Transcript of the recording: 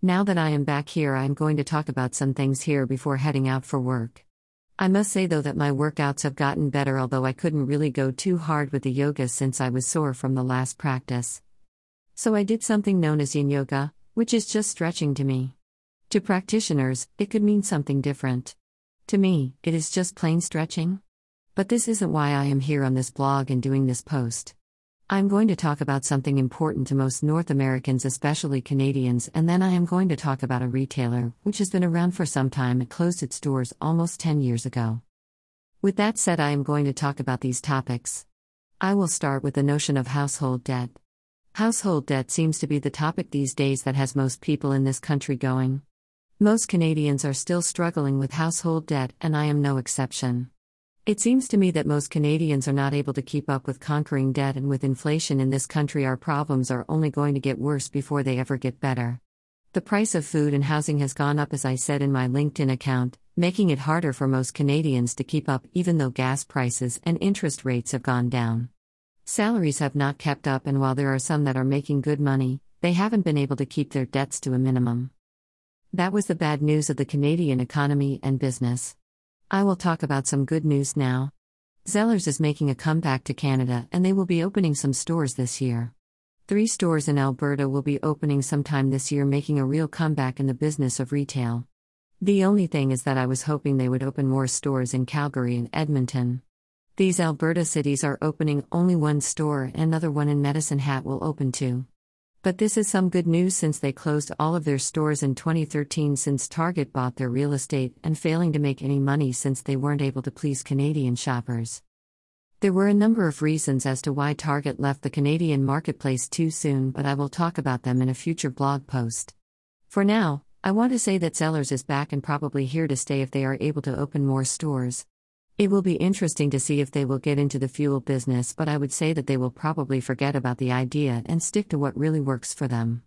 Now that I am back here, I am going to talk about some things here before heading out for work. I must say though that my workouts have gotten better, although I couldn't really go too hard with the yoga since I was sore from the last practice. So I did something known as yin yoga, which is just stretching to me. To practitioners, it could mean something different. To me, it is just plain stretching. But this isn't why I am here on this blog and doing this post. I'm going to talk about something important to most North Americans, especially Canadians, and then I am going to talk about a retailer, which has been around for some time and closed its doors almost 10 years ago. With that said, I am going to talk about these topics. I will start with the notion of household debt. Household debt seems to be the topic these days that has most people in this country going. Most Canadians are still struggling with household debt, and I am no exception. It seems to me that most Canadians are not able to keep up with conquering debt, and with inflation in this country, our problems are only going to get worse before they ever get better. The price of food and housing has gone up, as I said in my LinkedIn account, making it harder for most Canadians to keep up, even though gas prices and interest rates have gone down. Salaries have not kept up, and while there are some that are making good money, they haven't been able to keep their debts to a minimum. That was the bad news of the Canadian economy and business. I will talk about some good news now. Zellers is making a comeback to Canada and they will be opening some stores this year. Three stores in Alberta will be opening sometime this year, making a real comeback in the business of retail. The only thing is that I was hoping they would open more stores in Calgary and Edmonton. These Alberta cities are opening only one store, and another one in Medicine Hat will open too. But this is some good news since they closed all of their stores in 2013 since Target bought their real estate and failing to make any money since they weren't able to please Canadian shoppers. There were a number of reasons as to why Target left the Canadian marketplace too soon, but I will talk about them in a future blog post. For now, I want to say that Zellers is back and probably here to stay if they are able to open more stores. It will be interesting to see if they will get into the fuel business, but I would say that they will probably forget about the idea and stick to what really works for them.